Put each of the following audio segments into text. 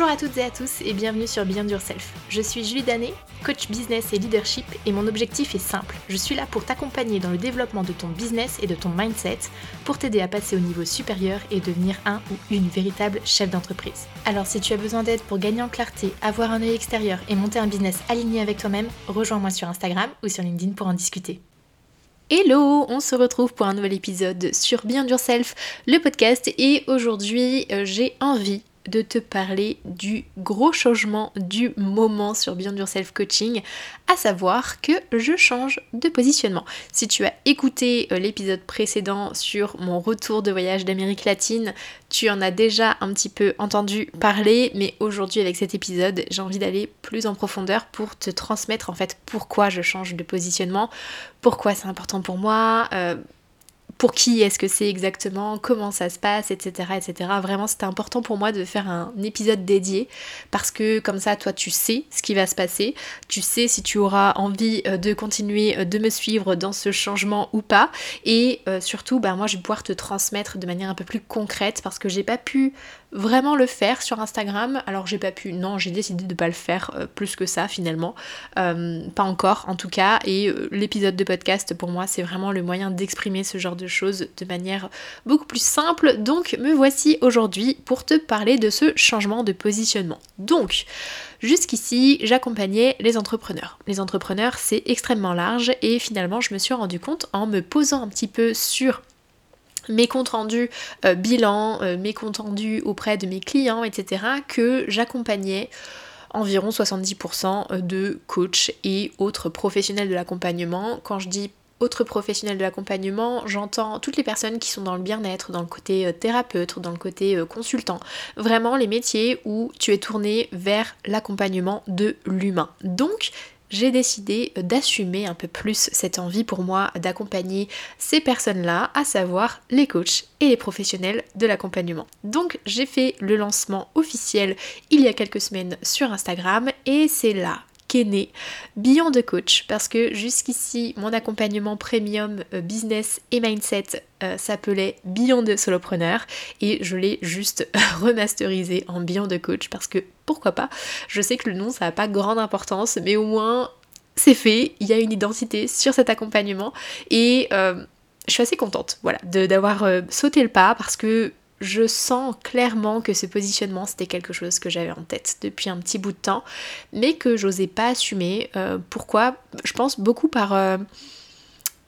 Bonjour à toutes et à tous et bienvenue sur Beyond Yourself. Je suis Julie Danet, coach business et leadership et mon objectif est simple. Je suis là pour t'accompagner dans le développement de ton business et de ton mindset pour t'aider à passer au niveau supérieur et devenir un ou une véritable chef d'entreprise. Alors si tu as besoin d'aide pour gagner en clarté, avoir un œil extérieur et monter un business aligné avec toi-même, rejoins-moi sur Instagram ou sur LinkedIn pour en discuter. Hello, on se retrouve pour un nouvel épisode sur Beyond Yourself, le podcast, et aujourd'hui euh, j'ai envie de te parler du gros changement du moment sur Beyond Yourself Coaching, à savoir que je change de positionnement. Si tu as écouté euh, l'épisode précédent sur mon retour de voyage d'Amérique latine, tu en as déjà un petit peu entendu parler, mais aujourd'hui avec cet épisode, j'ai envie d'aller plus en profondeur pour te transmettre en fait pourquoi je change de positionnement, pourquoi c'est important pour moi. Euh, pour qui est-ce que c'est exactement, comment ça se passe, etc. etc. Vraiment, c'était important pour moi de faire un épisode dédié parce que comme ça, toi, tu sais ce qui va se passer, tu sais si tu auras envie euh, de continuer euh, de me suivre dans ce changement ou pas. Et euh, surtout, bah, moi, je vais pouvoir te transmettre de manière un peu plus concrète parce que j'ai pas pu vraiment le faire sur Instagram. Alors j'ai pas pu, non, j'ai décidé de pas le faire euh, plus que ça finalement, euh, pas encore en tout cas. Et euh, l'épisode de podcast pour moi c'est vraiment le moyen d'exprimer ce genre de choses de manière beaucoup plus simple. Donc me voici aujourd'hui pour te parler de ce changement de positionnement. Donc Jusqu'ici, j'accompagnais les entrepreneurs. Les entrepreneurs, c'est extrêmement large et finalement, je me suis rendu compte en me posant un petit peu sur mes comptes rendus euh, bilan, euh, mes comptes rendus auprès de mes clients, etc., que j'accompagnais environ 70% de coachs et autres professionnels de l'accompagnement. Quand je dis autres professionnels de l'accompagnement, j'entends toutes les personnes qui sont dans le bien-être, dans le côté euh, thérapeute, dans le côté consultant. Vraiment les métiers où tu es tourné vers l'accompagnement de l'humain. Donc, j'ai décidé d'assumer un peu plus cette envie pour moi d'accompagner ces personnes-là, à savoir les coachs et les professionnels de l'accompagnement. Donc j'ai fait le lancement officiel il y a quelques semaines sur Instagram et c'est là qu'est né Beyond de Coach parce que jusqu'ici mon accompagnement premium euh, business et mindset euh, s'appelait Beyond de Solopreneur et je l'ai juste remasterisé en Beyond de Coach parce que pourquoi pas Je sais que le nom ça n'a pas grande importance mais au moins c'est fait, il y a une identité sur cet accompagnement et euh, je suis assez contente voilà, d'avoir sauté le pas parce que je sens clairement que ce positionnement c'était quelque chose que j'avais en tête depuis un petit bout de temps, mais que j'osais pas assumer. Euh, pourquoi? Je pense beaucoup par euh,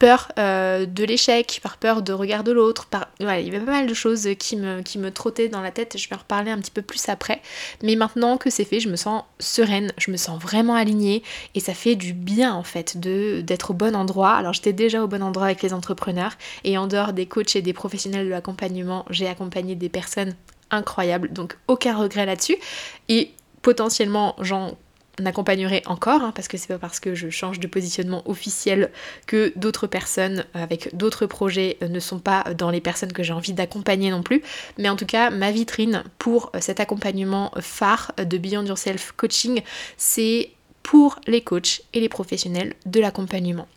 peur euh, de l'échec, par peur de regard de l'autre, par... il y avait pas mal de choses qui me, me trottaient dans la tête, je vais en reparler un petit peu plus après, mais maintenant que c'est fait, je me sens sereine, je me sens vraiment alignée, et ça fait du bien en fait d'être au bon endroit. Alors j'étais déjà au bon endroit avec les entrepreneurs, et en dehors des coachs et des professionnels de l'accompagnement, j'ai accompagné des personnes incroyables, donc aucun regret là-dessus, et potentiellement j'en accompagnerai encore, hein, parce que c'est pas parce que je change de positionnement officiel que d'autres personnes avec d'autres projets euh, ne sont pas dans les personnes que j'ai envie d'accompagner non plus. Mais en tout cas, ma vitrine pour euh, cet accompagnement phare de Beyond Yourself Coaching, c'est pour les coachs et les professionnels de l'accompagnement.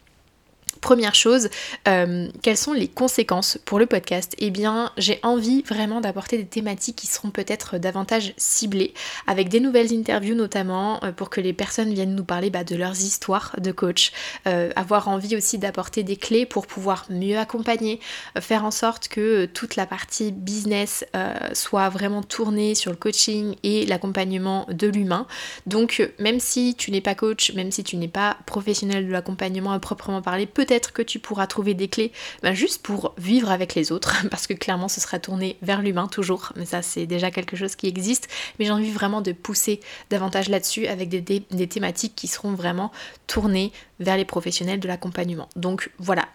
Première chose, euh, quelles sont les conséquences pour le podcast? Eh bien, j'ai envie vraiment d'apporter des thématiques qui seront peut-être davantage ciblées, avec des nouvelles interviews notamment, euh, pour que les personnes viennent nous parler bah, de leurs histoires de coach. Euh, avoir envie aussi d'apporter des clés pour pouvoir mieux accompagner, faire en sorte que toute la partie business soit vraiment tournée sur le coaching et l'accompagnement de l'humain. Donc, même si tu n'es pas coach, même si tu n'es pas professionnel de l'accompagnement à proprement parler, peut-être que tu pourras trouver des clés ben, juste pour vivre avec les autres, parce que clairement ce sera tourné vers l'humain toujours, mais ça c'est déjà quelque chose qui existe, mais j'ai envie vraiment de pousser davantage là-dessus avec des, thématiques qui seront vraiment tournées vers les professionnels de l'accompagnement. Donc voilà,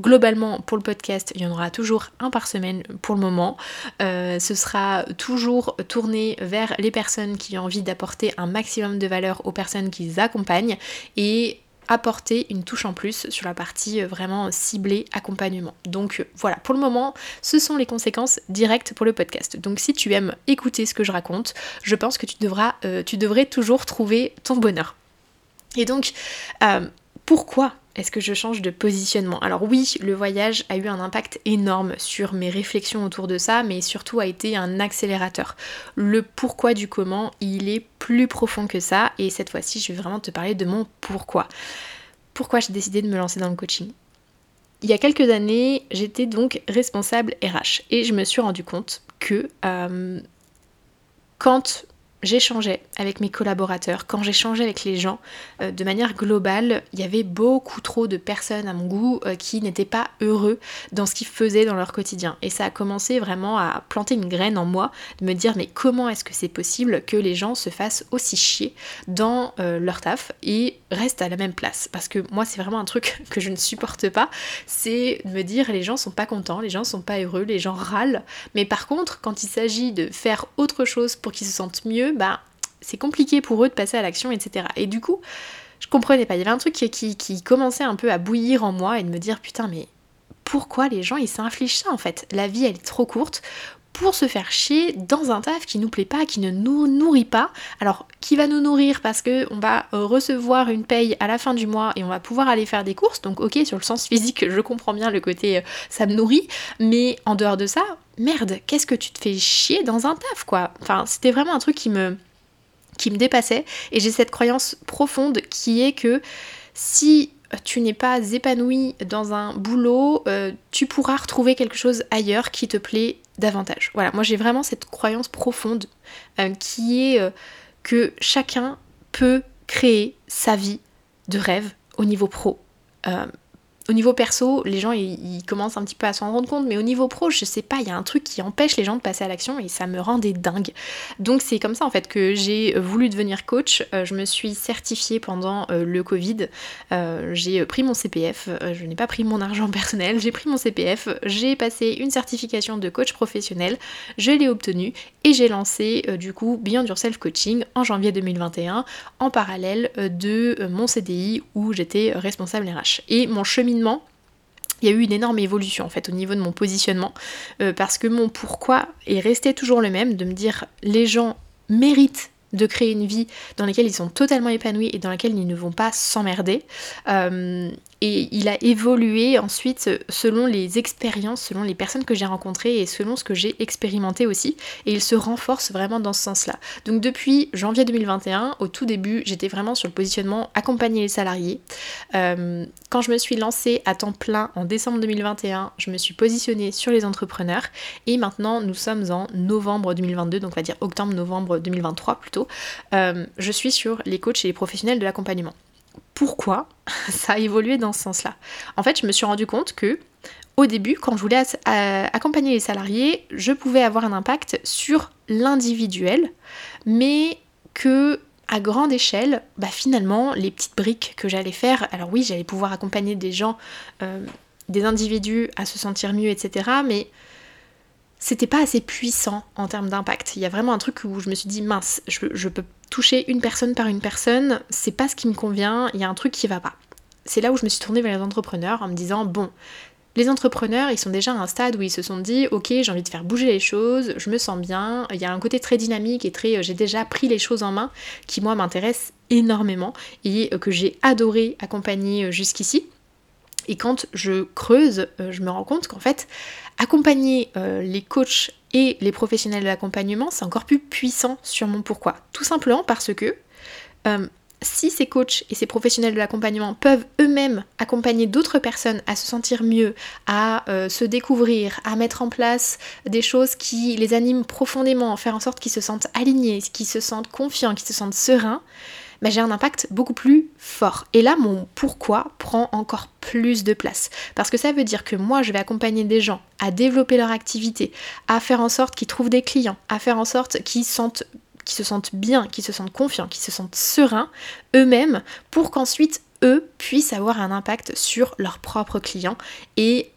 Globalement, pour le podcast, il y en aura toujours un par semaine pour le moment. Euh, ce sera toujours tourné vers les personnes qui ont envie d'apporter un maximum de valeur aux personnes qu'ils accompagnent et apporter une touche en plus sur la partie euh, vraiment ciblée accompagnement. Donc euh, voilà, pour le moment, ce sont les conséquences directes pour le podcast. Donc si tu aimes écouter ce que je raconte, je pense que tu, euh, tu devrais toujours trouver ton bonheur. Et donc, pourquoi est-ce que je change de positionnement? Alors oui, le voyage a eu un impact énorme sur mes réflexions autour de ça, mais surtout a été un accélérateur. Le pourquoi du comment, il est plus profond que ça, et cette fois-ci, je vais vraiment te parler de mon pourquoi. Pourquoi j'ai décidé de me lancer dans le coaching? Il y a quelques années, j'étais donc responsable RH et je me suis rendu compte que euh, quand j'échangeais avec mes collaborateurs, quand j'échangeais avec les gens, euh, de manière globale, il y avait beaucoup trop de personnes à mon goût euh, qui n'étaient pas heureux dans ce qu'ils faisaient dans leur quotidien. Et ça a commencé vraiment à planter une graine en moi, de me dire mais comment est-ce que c'est possible que les gens se fassent aussi chier dans euh, leur taf et restent à la même place? Parce que moi c'est vraiment un truc que je ne supporte pas, c'est de me dire les gens sont pas contents, les gens sont pas heureux, les gens râlent. Mais par contre, quand il s'agit de faire autre chose pour qu'ils se sentent mieux, bah, c'est compliqué pour eux de passer à l'action, etc. Et du coup, je comprenais pas. Il y avait un truc qui, qui, commençait un peu à bouillir en moi et de me dire putain, mais pourquoi les gens ils s'infligent ça en fait? La vie elle est trop courte pour se faire chier dans un taf qui nous plaît pas, qui ne nous nourrit pas. Alors, qui va nous nourrir? Parce que on va euh, recevoir une paye à la fin du mois et on va pouvoir aller faire des courses. Donc, ok, sur le sens physique, je comprends bien le côté euh, ça me nourrit, mais en dehors de ça, merde, qu'est-ce que tu te fais chier dans un taf quoi Enfin, c'était vraiment un truc qui me qui me dépassait et j'ai cette croyance profonde qui est que si tu n'es pas épanoui dans un boulot, euh, tu pourras retrouver quelque chose ailleurs qui te plaît davantage. Voilà, moi j'ai vraiment cette croyance profonde euh, qui est euh, que chacun peut créer sa vie de rêve au niveau pro. Au niveau perso, les gens ils, commencent un petit peu à s'en rendre compte, mais au niveau pro, je sais pas, il y a un truc qui empêche les gens de passer à l'action et ça me rendait dingue. Donc c'est comme ça en fait que j'ai voulu devenir coach. Euh, je me suis certifiée pendant euh, le Covid. Euh, j'ai pris mon CPF, je n'ai pas pris mon argent personnel, j'ai pris mon CPF, j'ai passé une certification de coach professionnel, je l'ai obtenue et j'ai lancé du coup Beyond Your Self Coaching en janvier 2021 en parallèle de mon CDI où j'étais responsable RH. Et mon chemin il y a eu une énorme évolution en fait au niveau de mon positionnement euh, parce que mon pourquoi est resté toujours le même de me dire les gens méritent de créer une vie dans laquelle ils sont totalement épanouis et dans laquelle ils ne vont pas s'emmerder. Euh, et il a évolué ensuite selon les expériences, selon les personnes que j'ai rencontrées et selon ce que j'ai expérimenté aussi. Et il se renforce vraiment dans ce sens-là. Donc depuis janvier 2021, au tout début, j'étais vraiment sur le positionnement accompagner les salariés. Euh, quand je me suis lancée à temps plein en décembre 2021, je me suis positionnée sur les entrepreneurs. Et maintenant, nous sommes en novembre 2022, donc on va dire octobre-novembre 2023 plutôt. Euh, je suis sur les coachs et les professionnels de l'accompagnement pourquoi ça a évolué dans ce sens-là. En fait, je me suis rendu compte que au début, quand je voulais accompagner les salariés, je pouvais avoir un impact sur l'individuel, mais que à grande échelle, bah finalement, les petites briques que j'allais faire, alors oui, j'allais pouvoir accompagner des gens, euh, des individus à se sentir mieux, etc. Mais c'était pas assez puissant en termes d'impact. Il y a vraiment un truc où je me suis dit mince, je, peux toucher une personne par une personne, c'est pas ce qui me convient, il y a un truc qui va pas. C'est là où je me suis tournée vers les entrepreneurs en me disant bon, les entrepreneurs, ils sont déjà à un stade où ils se sont dit ok, j'ai envie de faire bouger les choses, je me sens bien, il y a un côté très dynamique et très euh, j'ai déjà pris les choses en main qui moi m'intéresse énormément et euh, que j'ai adoré accompagner euh, jusqu'ici. Et quand je creuse, je me rends compte qu'en fait, accompagner euh, les coachs et les professionnels de l'accompagnement, c'est encore plus puissant sur mon pourquoi. Tout simplement parce que euh, si ces coachs et ces professionnels de l'accompagnement peuvent eux-mêmes accompagner d'autres personnes à se sentir mieux, à euh, se découvrir, à mettre en place des choses qui les animent profondément, faire en sorte qu'ils se sentent alignés, qu'ils se sentent confiants, qu'ils se sentent sereins, j'ai un impact beaucoup plus fort. Et là, mon pourquoi prend encore plus de place. Parce que ça veut dire que moi, je vais accompagner des gens à développer leur activité, à faire en sorte qu'ils trouvent des clients, à faire en sorte qu'ils se sentent bien, qui se sentent confiants, qui se sentent sereins eux-mêmes pour qu'ensuite eux puissent avoir un impact sur leurs propres clients et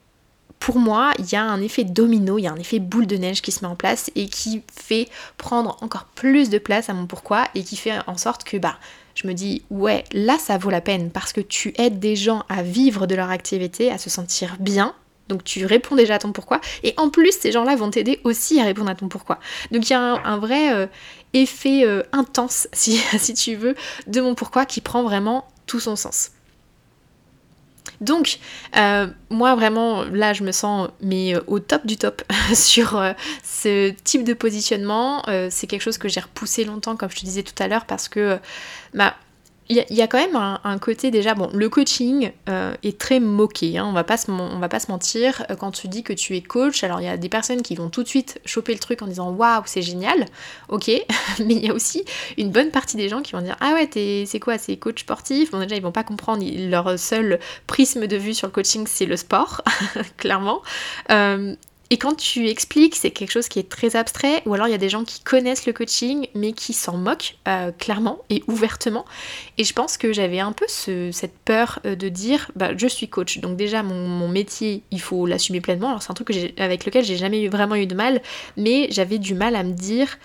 pour moi, il y a un effet domino, il y a un effet boule de neige qui se met en place et qui fait prendre encore plus de place à mon pourquoi et qui fait en sorte que bah je me dis ouais, là ça vaut la peine parce que tu aides des gens à vivre de leur activité, à se sentir bien. Donc tu réponds déjà à ton pourquoi et en plus ces gens-là vont t'aider aussi à répondre à ton pourquoi. Donc il y a un, vrai euh, effet euh, intense si, si tu veux de mon pourquoi qui prend vraiment tout son sens. Donc, euh, moi vraiment, là, je me sens mais euh, au top du top sur euh, ce type de positionnement. c'est quelque chose que j'ai repoussé longtemps, comme je te disais tout à l'heure, parce que bah, il y, a quand même un, côté déjà, bon, le coaching euh, est très moqué, hein, on, va pas se, on va pas se mentir, euh, quand tu dis que tu es coach, alors il y a des personnes qui vont tout de suite choper le truc en disant waouh c'est génial, ok, mais il y a aussi une bonne partie des gens qui vont dire ah ouais c'est quoi, c'est coach sportif, bon déjà ils vont pas comprendre, leur seul prisme de vue sur le coaching c'est le sport, clairement, euh, et quand tu expliques, c'est quelque chose qui est très abstrait, ou alors il y a des gens qui connaissent le coaching, mais qui s'en moquent euh, clairement et ouvertement. Et je pense que j'avais un peu cette peur euh, de dire, bah, je suis coach, donc déjà mon, métier, il faut l'assumer pleinement. Alors c'est un truc avec lequel j'ai jamais eu, vraiment eu de mal, mais j'avais du mal à me dire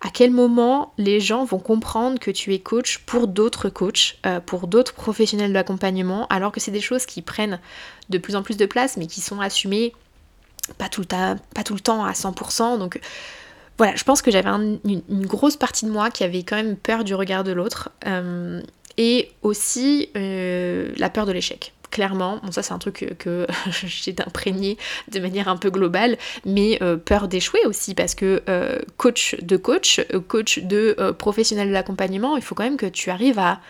à quel moment les gens vont comprendre que tu es coach pour d'autres coachs, euh, pour d'autres professionnels de l'accompagnement, alors que c'est des choses qui prennent de plus en plus de place, mais qui sont assumées pas tout le temps, pas tout le temps à 100%. Donc voilà, je pense que j'avais une, grosse partie de moi qui avait quand même peur du regard de l'autre. Euh, et aussi euh, la peur de l'échec. Clairement, bon ça c'est un truc que, j'ai imprégné de manière un peu globale, mais euh, peur d'échouer aussi parce que coach de coach, coach de professionnel de l'accompagnement, il faut quand même que tu arrives à,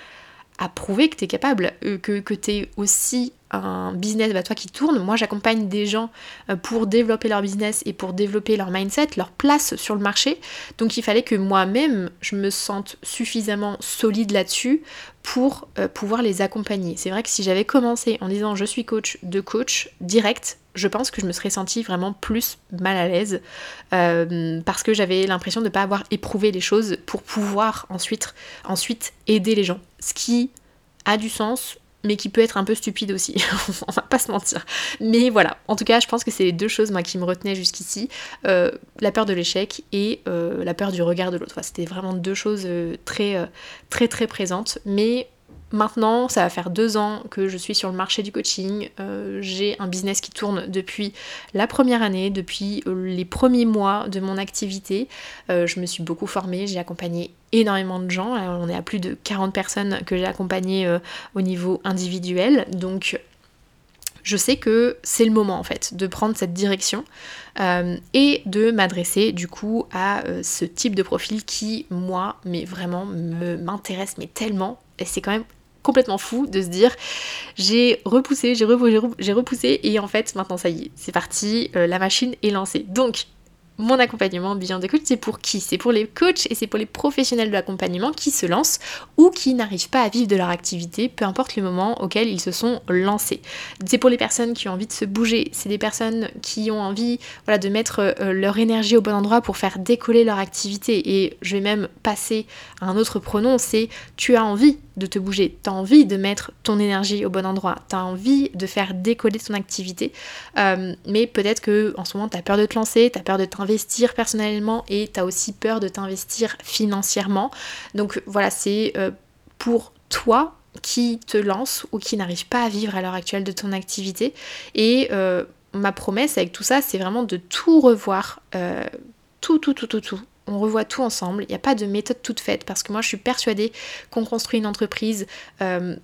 prouver que tu es capable, que, que tu es aussi un business bah, toi qui tourne. Moi, j'accompagne des gens euh, pour développer leur business et pour développer leur mindset, leur place sur le marché. Donc, il fallait que moi-même, je me sente suffisamment solide là-dessus pour euh, pouvoir les accompagner. C'est vrai que si j'avais commencé en disant je suis coach de coach direct, je pense que je me serais sentie vraiment plus mal à l'aise euh, parce que j'avais l'impression de ne pas avoir éprouvé les choses pour pouvoir ensuite, ensuite aider les gens. Ce qui a du sens, mais qui peut être un peu stupide aussi, on va pas se mentir. Mais voilà, en tout cas, je pense que c'est les deux choses qui me retenaient jusqu'ici, euh, la peur de l'échec et euh, la peur du regard de l'autre. C'était vraiment deux choses euh, très, très, très présentes, mais Maintenant, ça va faire deux ans que je suis sur le marché du coaching. Euh, j'ai un business qui tourne depuis la première année, depuis euh, les premiers mois de mon activité. Euh, je me suis beaucoup formée, j'ai accompagné énormément de gens. on est à plus de 40 personnes que j'ai accompagnées au niveau individuel. Donc je sais que c'est le moment en fait de prendre cette direction et de m'adresser du coup à ce type de profil qui moi mais vraiment m'intéresse mais tellement et c'est quand même complètement fou de se dire j'ai repoussé, j'ai repoussé, et en fait maintenant ça y est, c'est parti, euh, la machine est lancée. Donc mon accompagnement Beyond the c'est pour qui? C'est pour les coachs et c'est pour les professionnels de l'accompagnement qui se lancent ou qui n'arrivent pas à vivre de leur activité, peu importe le moment auquel ils se sont lancés. C'est pour les personnes qui ont envie de se bouger, c'est des personnes qui ont envie de mettre euh, leur énergie au bon endroit pour faire décoller leur activité. Et je vais même passer à un autre pronom, c'est tu as envie de te bouger, tu as envie de mettre ton énergie au bon endroit, tu as envie de faire décoller ton activité, euh, mais peut-être que en ce moment tu as peur de te lancer, tu as peur de t'investir personnellement et tu as aussi peur de t'investir financièrement. Donc voilà, c'est euh, pour toi qui te lance ou qui n'arrive pas à vivre à l'heure actuelle de ton activité. Et euh, ma promesse avec tout ça, c'est vraiment de tout revoir, tout, tout, tout, tout, tout, on revoit tout ensemble. Il n'y a pas de méthode toute faite parce que moi je suis persuadée qu'on construit une entreprise euh,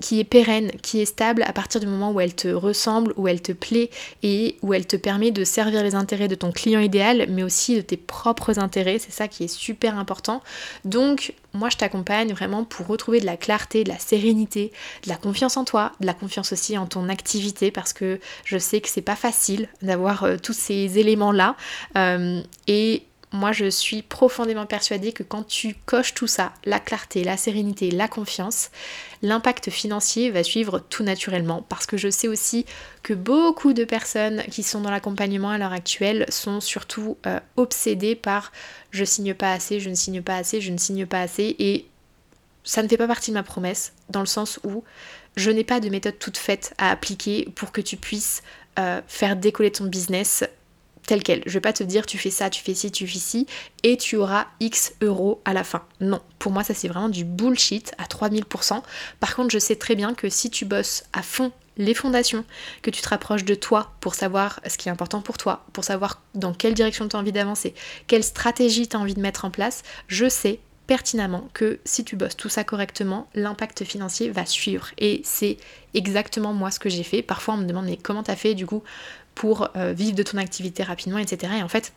qui est pérenne, qui est stable à partir du moment où elle te ressemble, où elle te plaît et où elle te permet de servir les intérêts de ton client idéal, mais aussi de tes propres intérêts. C'est ça qui est super important. Donc, moi, je t'accompagne vraiment pour retrouver de la clarté, de la sérénité, de la confiance en toi, de la confiance aussi en ton activité, parce que je sais que c'est pas facile d'avoir euh, tous ces éléments-là. Euh, et moi je suis profondément persuadée que quand tu coches tout ça, la clarté, la sérénité, la confiance, l'impact financier va suivre tout naturellement. Parce que je sais aussi que beaucoup de personnes qui sont dans l'accompagnement à l'heure actuelle sont surtout euh, obsédées par je signe pas assez, je ne signe pas assez, je ne signe pas assez et ça ne fait pas partie de ma promesse dans le sens où je n'ai pas de méthode toute faite à appliquer pour que tu puisses euh, faire décoller ton business tel quel. Je vais pas te dire tu fais ça, tu fais ci, tu fais ci et tu auras X euros à la fin. Non, pour moi ça c'est vraiment du bullshit à 3000%. Par contre je sais très bien que si tu bosses à fond les fondations, que tu te rapproches de toi pour savoir ce qui est important pour toi, pour savoir dans quelle direction tu as envie d'avancer, quelle stratégie tu as envie de mettre en place, je sais pertinemment que si tu bosses tout ça correctement, l'impact financier va suivre. Et c'est exactement moi ce que j'ai fait. Parfois on me demande mais comment t'as fait du coup pour euh, vivre de ton activité rapidement, etc. Et en fait,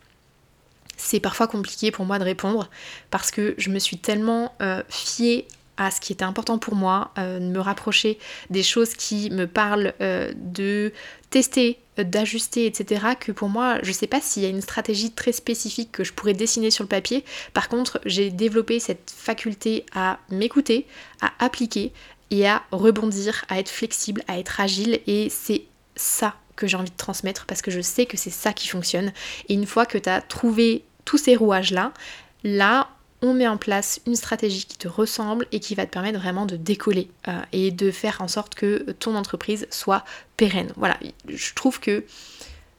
c'est parfois compliqué pour moi de répondre parce que je me suis tellement euh, fiée à ce qui était important pour moi, euh, de me rapprocher des choses qui me parlent, de tester, d'ajuster, etc. que pour moi, je sais pas s'il y a une stratégie très spécifique que je pourrais dessiner sur le papier. Par contre, j'ai développé cette faculté à m'écouter, à appliquer et à rebondir, à être flexible, à être agile. Et c'est ça que j'ai envie de transmettre parce que je sais que c'est ça qui fonctionne. Et une fois que tu as trouvé tous ces rouages-là, là, on met en place une stratégie qui te ressemble et qui va te permettre vraiment de décoller euh, et de faire en sorte que ton entreprise soit pérenne. Voilà, je trouve que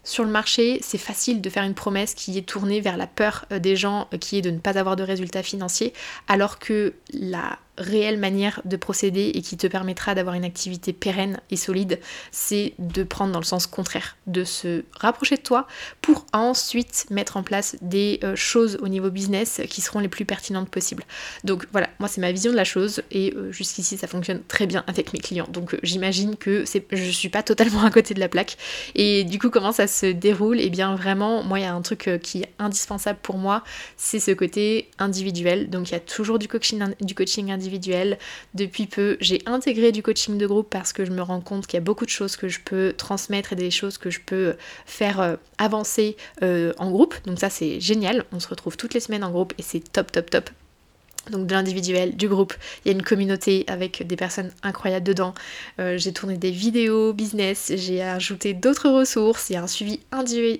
sur le marché, c'est facile de faire une promesse qui est tournée vers la peur euh, des gens, euh, qui est de ne pas avoir de résultats financiers, alors que la réelle manière de procéder et qui te permettra d'avoir une activité pérenne et solide, c'est de prendre dans le sens contraire, de se rapprocher de toi pour ensuite mettre en place des euh, choses au niveau business qui seront les plus pertinentes possibles. Donc voilà, moi c'est ma vision de la chose et euh, jusqu'ici ça fonctionne très bien avec mes clients. Donc euh, j'imagine que je suis pas totalement à côté de la plaque. Et du coup comment ça se déroule? Eh bien vraiment, moi il y a un truc qui est indispensable pour moi, c'est ce côté individuel. Donc il y a toujours du coaching, du coaching individuel depuis peu, j'ai intégré du coaching de groupe parce que je me rends compte qu'il y a beaucoup de choses que je peux transmettre et des choses que je peux faire euh, avancer euh, en groupe. Donc ça c'est génial. On se retrouve toutes les semaines en groupe et c'est top top top. Donc de l'individuel, du groupe, il y a une communauté avec des personnes incroyables dedans. Euh, j'ai tourné des vidéos business, j'ai ajouté d'autres ressources, il y a un suivi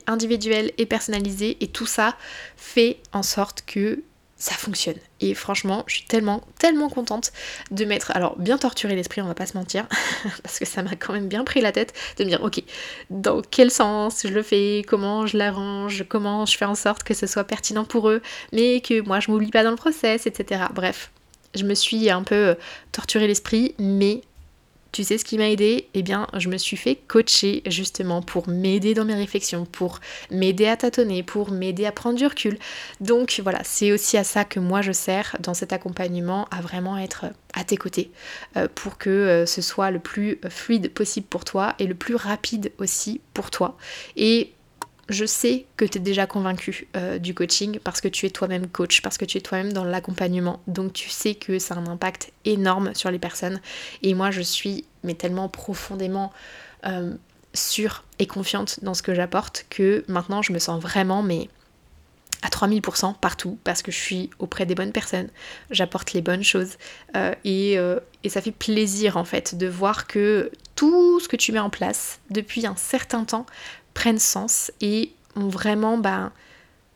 individuel et personnalisé et tout ça fait en sorte que ça fonctionne. Et franchement, je suis tellement, tellement contente de mettre, alors bien torturer l'esprit, on va pas se mentir, parce que ça m'a quand même bien pris la tête de me dire, ok, dans quel sens je le fais, comment je l'arrange, comment je fais en sorte que ce soit pertinent pour eux, mais que moi je m'oublie pas dans le process, etc. Bref, je me suis un peu torturé l'esprit, mais tu sais ce qui m'a aidé? Eh bien, je me suis fait coacher justement pour m'aider dans mes réflexions, pour m'aider à tâtonner, pour m'aider à prendre du recul. Donc voilà, c'est aussi à ça que moi je sers dans cet accompagnement, à vraiment être à tes côtés, euh, pour que euh, ce soit le plus fluide possible pour toi et le plus rapide aussi pour toi. Et je sais que tu es déjà convaincu euh, du coaching parce que tu es toi-même coach, parce que tu es toi-même dans l'accompagnement. Donc tu sais que ça a un impact énorme sur les personnes. Et moi, je suis mais tellement profondément euh, sûre et confiante dans ce que j'apporte que maintenant, je me sens vraiment mais à 3000% partout parce que je suis auprès des bonnes personnes, j'apporte les bonnes choses euh, et, et, ça fait plaisir en fait de voir que tout ce que tu mets en place depuis un certain temps prennent sens et ont vraiment bah,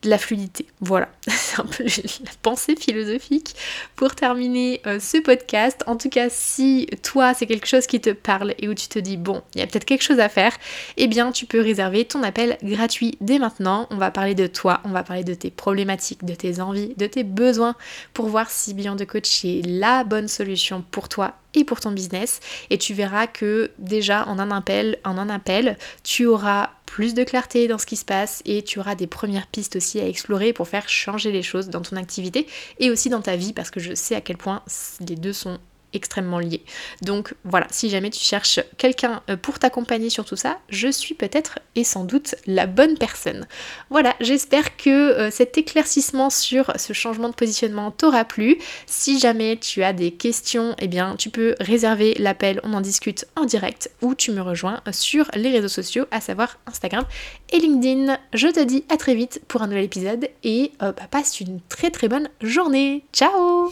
de la fluidité. Voilà, c'est un peu la pensée philosophique pour terminer euh, ce podcast. En tout cas, si toi, c'est quelque chose qui te parle et où tu te dis, bon, il y a peut-être quelque chose à faire, eh bien, tu peux réserver ton appel gratuit dès maintenant. On va parler de toi, on va parler de tes problématiques, de tes envies, de tes besoins pour voir si Beyond de Coach est la bonne solution pour toi et pour ton business. Et tu verras que déjà en un appel, en un appel, tu auras plus de clarté dans ce qui se passe et tu auras des premières pistes aussi à explorer pour faire changer les choses dans ton activité et aussi dans ta vie parce que je sais à quel point les deux sont extrêmement liés. Donc voilà, si jamais tu cherches quelqu'un euh, pour t'accompagner sur tout ça, je suis peut-être et sans doute la bonne personne. Voilà, j'espère que euh, cet éclaircissement sur ce changement de positionnement t'aura plu. Si jamais tu as des questions, eh bien tu peux réserver l'appel, on en discute en direct ou tu me rejoins sur les réseaux sociaux, à savoir Instagram et LinkedIn. Je te dis à très vite pour un nouvel épisode et euh, bah, passe une très très bonne journée. Ciao